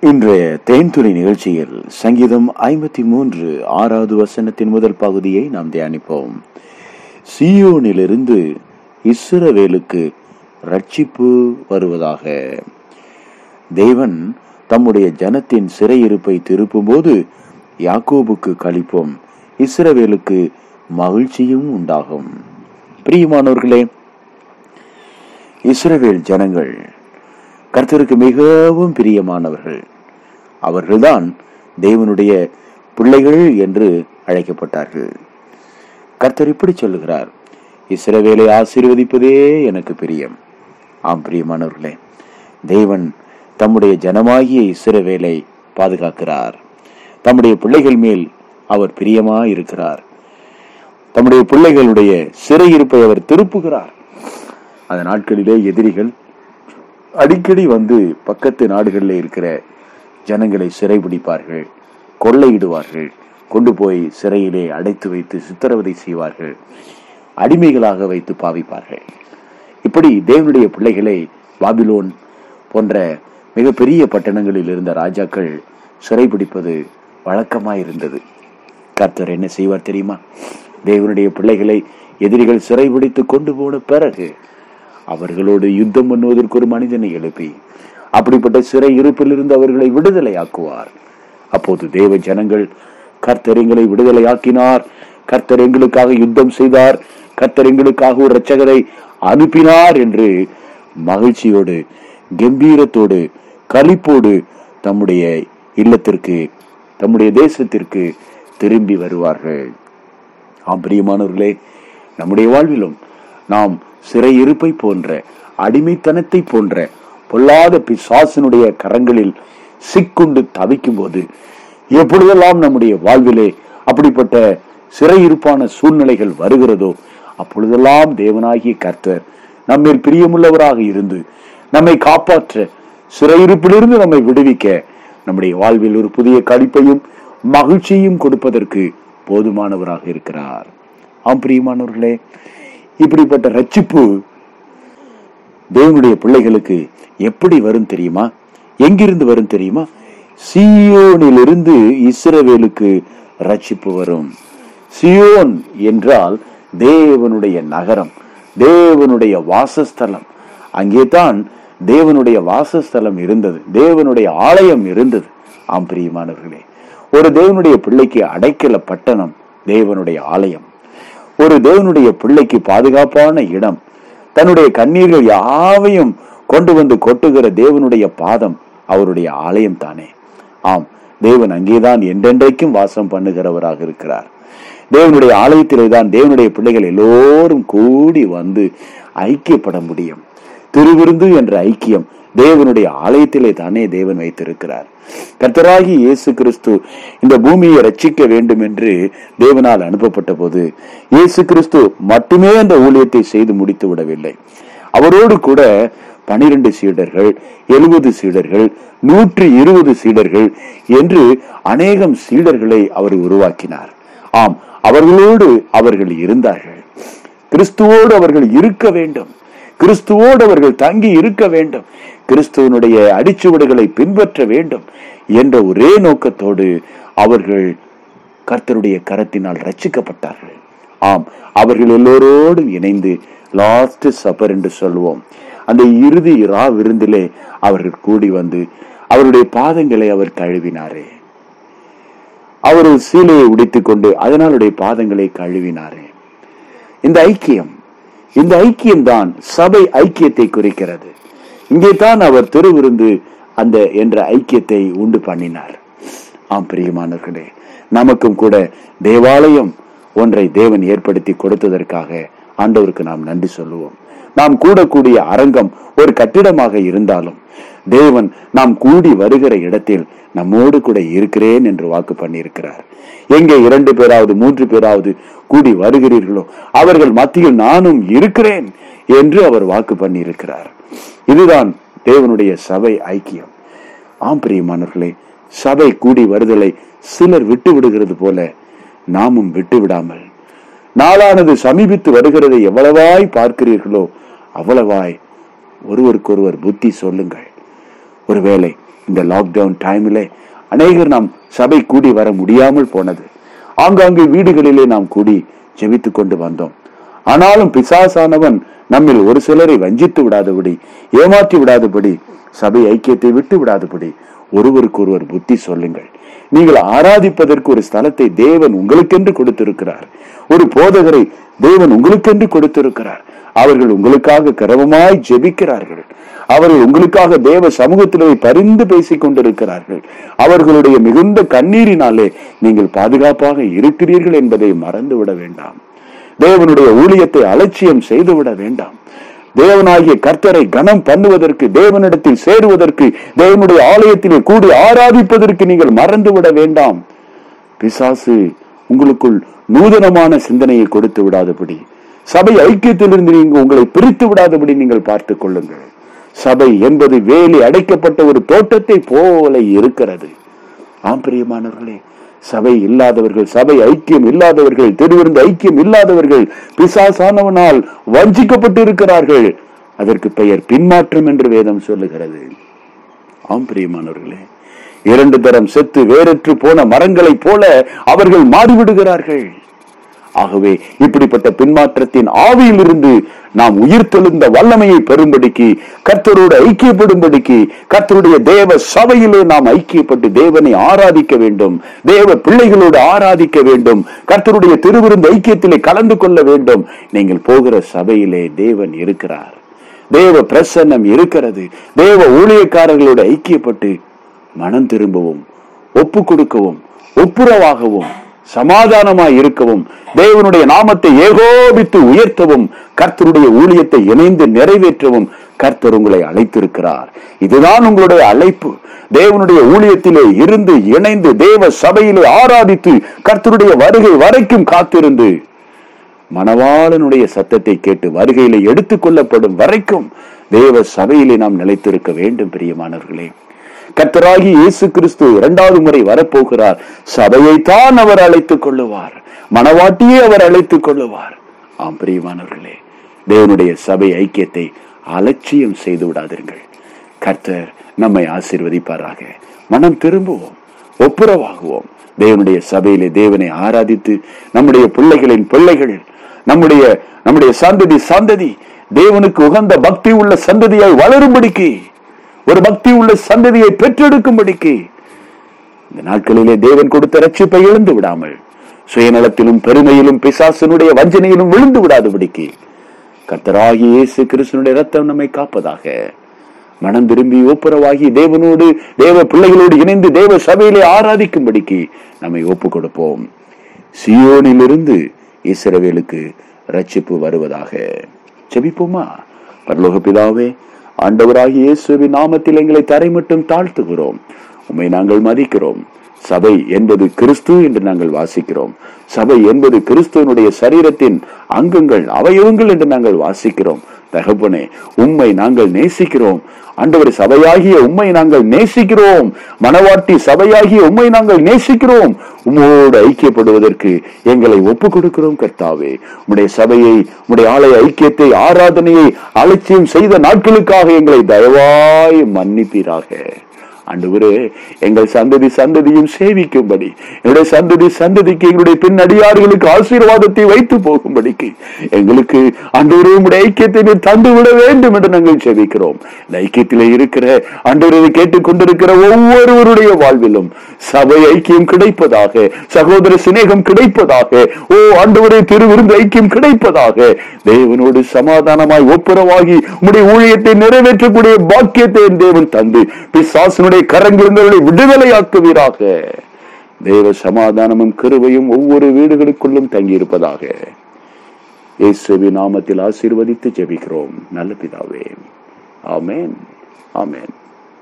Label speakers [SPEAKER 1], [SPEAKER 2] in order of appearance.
[SPEAKER 1] இன்றைய தேன்துறை நிகழ்ச்சியில் சங்கீதம் ஐம்பத்தி மூன்று ஆறாவது வசனத்தின் முதல் பகுதியை நாம் தியானிப்போம். சியோனிலிருந்து இஸ்ரவேலுக்கு ரட்சிப்பு வருவதாக. தேவன் தம்முடைய ஜனத்தின் சிறையிருப்பை திருப்பும்போது யாக்கோபுக்கு கழிப்போம். இஸ்ரவேலுக்கு மகிழ்ச்சியும் உண்டாகும். பிரியமானோர்களே இஸ்ரவேல் ஜனங்கள் கர்த்தருக்கு மிகவும் பிரியமானவர்கள். அவர்கள்தான் தேவனுடைய பிள்ளைகள் என்று அழைக்கப்பட்டார்கள். கர்த்தர் இப்படி சொல்லுகிறார் இஸ்ரவேலை ஆசீர்வதிப்பதே எனக்கு பிரியம். ஆம் பிரியமானவர்களே தேவன் தம்முடைய ஜனமாகிய இஸ்ரவேலை பாதுகாக்கிறார். தம்முடைய பிள்ளைகள் மேல் அவர் பிரியமா இருக்கிறார் தம்முடைய பிள்ளைகளுடைய சிறையிருப்பை அவர் திருப்புகிறார். அந்த நாட்களிலே எதிரிகள் அடிக்கடி வந்து பக்கத்து நாடுகளில் இருக்கிற ஜனங்களை சிறைபிடிப்பார்கள் கொள்ளையிடுவார்கள் கொண்டு போய் சிறையிலே அடைத்து வைத்து சித்திரவதை செய்வார்கள் அடிமைகளாக வைத்து பாவிப்பார்கள். இப்படி தேவனுடைய பிள்ளைகளை பாபிலோன் போன்ற மிகப்பெரிய பட்டணங்களில் இருந்த ராஜாக்கள் சிறைபிடிப்பது வழக்கமாயிருந்தது. கர்த்தர் என்ன செய்வார் தெரியுமா? தேவனுடைய பிள்ளைகளை எதிரிகள் சிறைபிடித்து கொண்டு போன பிறகு அவர்களோடு யுத்தம் பண்ணுவதற்கு ஒரு மனிதனை எழுப்பி அப்படிப்பட்ட சிறை இருப்பிலிருந்து அவர்களை விடுதலையாக்குவார். அப்போது தேவ ஜனங்கள் கர்த்தர் எங்களை விடுதலையாக்கினார். கர்த்தர் எங்களுக்காக யுத்தம் செய்தார். கர்த்தர் எங்களுக்காக ஒரு இரட்சகரை அனுப்பினார் என்று மகிழ்ச்சியோடு கம்பீரத்தோடு களிப்போடு தம்முடைய இல்லத்திற்கு தம்முடைய தேசத்திற்கு திரும்பி வருவார்கள். ஆம் பிரியமானவர்களே நம்முடைய வாழ்விலும் நாம் சிறையிருப்பை போன்ற அடிமைத்தனத்தை போன்ற பொல்லாத பிசாசனுடைய கரங்களில் சிக்குண்டு தவிக்கும் போது எப்பொழுதெல்லாம் நம்முடைய வாழ்விலே அப்படிப்பட்ட சிறையிருப்பான சூழ்நிலைகள் வருகிறதோ அப்பொழுதெல்லாம் தேவனாகிய கர்த்தர் நம்மில் பிரியமுள்ளவராக இருந்து நம்மை காப்பாற்ற சிறையிருப்பிலிருந்து நம்மை விடுவிக்க நம்முடைய வாழ்வில் ஒரு புதிய கழிப்பையும் மகிழ்ச்சியும் கொடுப்பதற்கு போதுமானவராக இருக்கிறார். ஆம் பிரியமானவர்களே இப்படிப்பட்ட ரட்சிப்பு தேவனுடைய பிள்ளைகளுக்கு எப்படி வரும் தெரியுமா? எங்கிருந்து வரும் தெரியுமா? சியோனிலிருந்து இஸ்ரவேலுக்கு ரட்சிப்பு வரும். சியோன் என்றால் தேவனுடைய நகரம் தேவனுடைய வாசஸ்தலம். அங்கே தான் தேவனுடைய வாசஸ்தலம் இருந்தது தேவனுடைய ஆலயம் இருந்தது. ஆம் பிரியமானவர்களே ஒரு தேவனுடைய பிள்ளைக்கு அடைக்கல பட்டணம் தேவனுடைய ஆலயம். ஒரு தேவனுடைய பிள்ளைக்கு பாதுகாப்பான இடம். தன்னுடைய கண்ணீர்கள் யாவையும் கொண்டு வந்து கொட்டுகிற தேவனுடைய பாதம் அவருடைய ஆலயம் தானே. ஆம் தேவன் அங்கேதான் என்றென்றைக்கும் வாசம் பண்ணுகிறவராக இருக்கிறார். தேவனுடைய ஆலயத்திலே தான் தேவனுடைய பிள்ளைகள் எல்லோரும் கூடி வந்து ஐக்கியப்பட முடியும். திருவிருந்து என்ற ஐக்கியம் தேவனுடைய ஆலயத்திலே தானே தேவன் வைத்திருக்கிறார். கர்த்தராகி இயேசு கிறிஸ்து இந்த பூமியை ரட்சிக்க வேண்டும் என்று தேவனால் அனுப்பப்பட்ட போது இயேசு கிறிஸ்து மட்டுமே அந்த ஊழியத்தை செய்து முடித்து விடவில்லை. அவரோடு கூட பனிரெண்டு சீடர்கள் எழுபது சீடர்கள் நூற்றி இருபது சீடர்கள் என்று அநேகம் சீடர்களை அவர் உருவாக்கினார். ஆம் அவர்களோடு அவர்கள் இருந்தார்கள். கிறிஸ்துவோடு அவர்கள் இருக்க வேண்டும். கிறிஸ்துவோடு அவர்கள் தங்கி இருக்க வேண்டும். கிறிஸ்துவனுடைய அடிச்சுவடுகளை பின்பற்ற வேண்டும் என்ற ஒரே நோக்கத்தோடு அவர்கள் கர்த்தருடைய கரத்தினால் ரச்சிக்கப்பட்டார்கள் ஆம் அவர்கள் எல்லோரோடும் இணைந்து லாஸ்ட் சப்பர் என்று சொல்லுவோம் அந்த இறுதி ரா விருந்திலே அவர்கள் கூடி வந்து அவருடைய பாதங்களை அவர் கழுவினாரே. அவர் சீலையை உடைத்துக் கொண்டு அதனாலுடைய பாதங்களை கழுவினாரே. இந்த ஐக்கியம் இந்த ஐக்கியம் தான் சபை ஐக்கியத்தை குறிக்கிறது. இங்கே தான் அவர் திருவிருந்து அந்த என்ற ஐக்கியத்தை உண்டு பண்ணினார். ஆம் பிரியமானவர்களே நமக்கும் கூட தேவாலயம் ஒன்றை தேவன் ஏற்படுத்தி கொடுத்ததற்காக ஆண்டவருக்கு நாம் நன்றி சொல்லுவோம். நாம் கூடக்கூடிய அரங்கம் ஒரு கட்டிடமாக இருந்தாலும் தேவன் நாம் கூடி வருகிற இடத்தில் நம்மோடு கூட இருக்கிறேன் என்று வாக்கு பண்ணியிருக்கிறார். எங்கே இரண்டு பேராவது மூன்று பேராவது கூடி வருகிறீர்களோ அவர்கள் மத்தியில் நானும் இருக்கிறேன் என்று அவர் வாக்கு பண்ணியிருக்கிறார். இதுதான் தேவனுடைய சபை ஐக்கியம். ஆம் பிரியமானவர்களே சபை கூடி வருதலை சிலர் விட்டு விடுகிறது போல நாமும் விட்டு விடாமல் நாளானது சமீபித்து வருகிறதை எவ்வளவாய் பார்க்கிறீர்களோ அவ்வளவாய் ஒருவருக்கொருவர் புத்தி சொல்லுங்கள். ஒருவேளை இந்த லாக்டவுன் டைம்ல அநேகர் நாம் சபை கூடி வர முடியாமல் போனது. ஆங்காங்கு வீடுகளிலே நாம் கூடி ஜெபித்துக் கொண்டு வந்தோம். ஆனாலும் பிசாசானவன் நம்மில் ஒரு சிலரை வஞ்சித்து விடாதபடி ஏமாற்றி விடாதபடி சபை ஐக்கியத்தை விட்டு விடாதபடி ஒருவருக்கொருவர் புத்தி சொல்லுங்கள். நீங்கள் ஆராதிப்பதற்கு ஒரு ஸ்தலத்தை தேவன் உங்களுக்கென்று கொடுத்திருக்கிறார். ஒரு போதகரை தேவன் உங்களுக்கென்று கொடுத்திருக்கிறார். அவர்கள் உங்களுக்காக கிரமமாய் ஜெபிக்கிறார்கள். அவர்கள் உங்களுக்காக தேவ சமூகத்திலே பரிந்து பேசிக் கொண்டிருக்கிறார்கள் அவர்களுடைய மிகுந்த கண்ணீரினாலே நீங்கள் பாதுகாப்பாக இருக்கிறீர்கள் என்பதை மறந்துவிட வேண்டாம். தேவனுடைய ஊழியத்தை அலட்சியம் செய்துவிட வேண்டாம். தேவனாகிய கர்த்தரை கனம் பண்ணுவதற்கு தேவனிடத்தில் சேருவதற்கு தேவனுடைய ஆலயத்திலே கூடி ஆராதிப்பதற்கு நீங்கள் மறந்துவிட வேண்டாம். பிசாசு உங்களுக்குள் நூதனமான சிந்தனையை கொடுத்து விடாதபடி சபை ஐக்கியத்திலிருந்து நீங்க உங்களை பிரித்து விடாதபடி நீங்கள் பார்த்துக் கொள்ளுங்கள். சபை என்பது வேலி அடைக்கப்பட்ட ஒரு தோட்டத்தை போல இருக்கிறது. ஆம் பிரியமானவர்களே சபை இல்லாதவர்கள் சபை ஐக்கியம் இல்லாதவர்கள் திருவிருந்து ஐக்கியம் இல்லாதவர்கள் பிசாசானவனால் வஞ்சிக்கப்பட்டு இருக்கிறார்கள் அதற்கு பெயர் பின்மாற்றம் என்று வேதம் சொல்லுகிறது. ஆம் பிரியமானவர்களே. இரண்டு தரம் செத்து வேறற்று போன மரங்களைப் போல அவர்கள் மாறிவிடுகிறார்கள். ஆகவே இப்படிப்பட்ட பின்மாற்றத்தின் ஆவியிலிருந்து நாம் உயிர் தெழுந்த வல்லமையை பெறும்படிக்கு கர்த்தரோடு ஐக்கியப்படும்படிக்கு கர்த்தருடைய தேவ சபையிலே நாம் ஐக்கியப்பட்டு தேவனை ஆராதிக்க வேண்டும் தேவ பிள்ளைகளோடு ஆராதிக்க வேண்டும் கர்த்தருடைய திருவிருந்து ஐக்கியத்திலே கலந்து கொள்ள வேண்டும். நீங்கள் போகிற சபையிலே தேவன் இருக்கிறார். தேவ பிரசன்னம் இருக்கிறது. தேவ ஊழியக்காரர்களோடு ஐக்கியப்பட்டு மனம் திரும்பவும் ஒப்பு கொடுக்கவும் ஒப்புரவாகவும் சமாதானமாய் இருக்கவும் தேவனுடைய நாமத்தை ஏகோபித்து உயர்த்தவும் கர்த்தருடைய ஊழியத்தை இணைந்து நிறைவேற்றவும் கர்த்தர் உங்களை அழைத்திருக்கிறார். இதுதான் உங்களுடைய அழைப்பு. தேவனுடைய ஊழியத்திலே இருந்து இணைந்து தேவ சபையிலே ஆராதித்து கர்த்தருடைய வருகை வரைக்கும் காத்திருந்து மணவாளனுடைய சத்தத்தை கேட்டு வருகையிலே எடுத்துக் கொள்ளப்படும் வரைக்கும் தேவ சபையிலே நாம் நிலைத்திருக்க வேண்டும் பிரியமானவர்களே. கர்த்தராகி இயேசு கிறிஸ்து இரண்டாவது முறை வரப்போகிறார். சபையைத்தான் அவர் அழைத்துக் கொள்ளுவார். மனவாட்டியே அவர் அழைத்துக் கொள்ளுவார். ஆம் பிரியமானவர்களே தேவனுடைய சபை ஐக்கியத்தை அலட்சியம் செய்து விடாதீர்கள். கர்த்தர் நம்மை ஆசீர்வதிப்பாராக. மனம் திரும்புவோம் ஒப்புரவாகுவோம். தேவனுடைய சபையிலே தேவனை ஆராதித்து நம்முடைய பிள்ளைகளின் பிள்ளைகள் நம்முடைய நம்முடைய சந்ததி சந்ததி தேவனுக்கு உகந்த பக்தி உள்ள சந்ததியாய் வளரும்படிக்கு ஒரு பக்தி உள்ள சந்ததியை பெற்றெடுக்கும்படிக்கு இந்த நாட்களிலே தேவன் கொடுத்த ரட்சிப்பை எழுந்து விடாமல் சுயநலத்திலும் பெருமையிலும் பிசாசனுடைய வஞ்சனையிலும் விழுந்து விடாதபடிக்கு கர்த்தராகி இயேசு கிருஷ்ணனுடைய ரத்தம் நம்மை காப்பதாக. மனம் திரும்பி ஒப்புரவாகி தேவனோடு தேவ பிள்ளைகளோடு இணைந்து தேவ சபையிலே ஆராதிக்கும்படிக்கு நம்மை ஒப்பு கொடுப்போம் சியோனிலிருந்து இஸ்ரவேலுக்கு ரட்சிப்பு வருவதாக. செபிப்போமா பரலோக பிதாவே ஆண்டவராகிய இயேசுவின் நாமத்தில் எங்களை தரை மட்டும் தாழ்த்துகிறோம். உம்மை நாங்கள் மதிக்கிறோம். சபை என்பது கிறிஸ்து என்று நாங்கள் வாசிக்கிறோம். சபை என்பது கிறிஸ்துவனுடைய சரீரத்தின் அங்கங்கள் அவயவங்கள் என்று நாங்கள் வாசிக்கிறோம். தகப்பனே உம்மை நாங்கள் நேசிக்கிறோம். ஆண்டவர் சபையாகிய உம்மை நாங்கள் நேசிக்கிறோம். மனவாட்டி சபையாகிய உம்மை நாங்கள் நேசிக்கிறோம். உம்மோடு ஐக்கியப்படுவதற்கு எங்களை ஒப்பு கொடுக்கிறோம் கர்த்தாவே. உடைய சபையை உடைய ஆலய ஐக்கியத்தை ஆராதனையை அலட்சியம் செய்த நாட்களுக்காக எங்களை தயவாய் மன்னிப்பீராக. ஆண்டவரே எங்கள் சந்ததி சந்ததியும் சேவிக்கும்படி என்னுடைய சந்ததி சந்ததிக்கு எங்களுடைய பின் அடியார்களுக்கு ஆசீர்வாதத்தை வைத்து போகும்படிக்கு எங்களுக்கு ஆண்டவரே உடைய ஐக்கியத்தை நீர் தந்து விட வேண்டும் என்று நாங்கள் சேவிக்கிறோம் இந்த ஐக்கியத்திலே இருக்கிற ஆண்டவரை கேட்டுக் கொண்டிருக்கிற ஒவ்வொருவருடைய வாழ்விலும் சபை ஐக்கியம் கிடைப்பதாக சகோதர சிநேகம் கிடைப்பதாக ஓ ஆண்டவரே திருவிருந்து ஐக்கியம் கிடைப்பதாக தேவனோடு சமாதானமாய் ஒப்புரவாகி உம்முடைய ஊழியத்தை நிறைவேற்றக்கூடிய பாக்கியத்தை தேவன் தந்து பிசாசனுடைய கரங்கிருந்தவர்களை விடுதலையாக்குவீராக. தேவ சமாதானமும் கிருவையும் ஒவ்வொரு வீடுகளுக்குள்ளும் தங்கியிருப்பதாக இயேசுவி நாமத்தில் ஆசீர்வதித்து ஜெபிக்கிறோம். நல்ல பிதாவே. ஆமேன். ஆமேன்.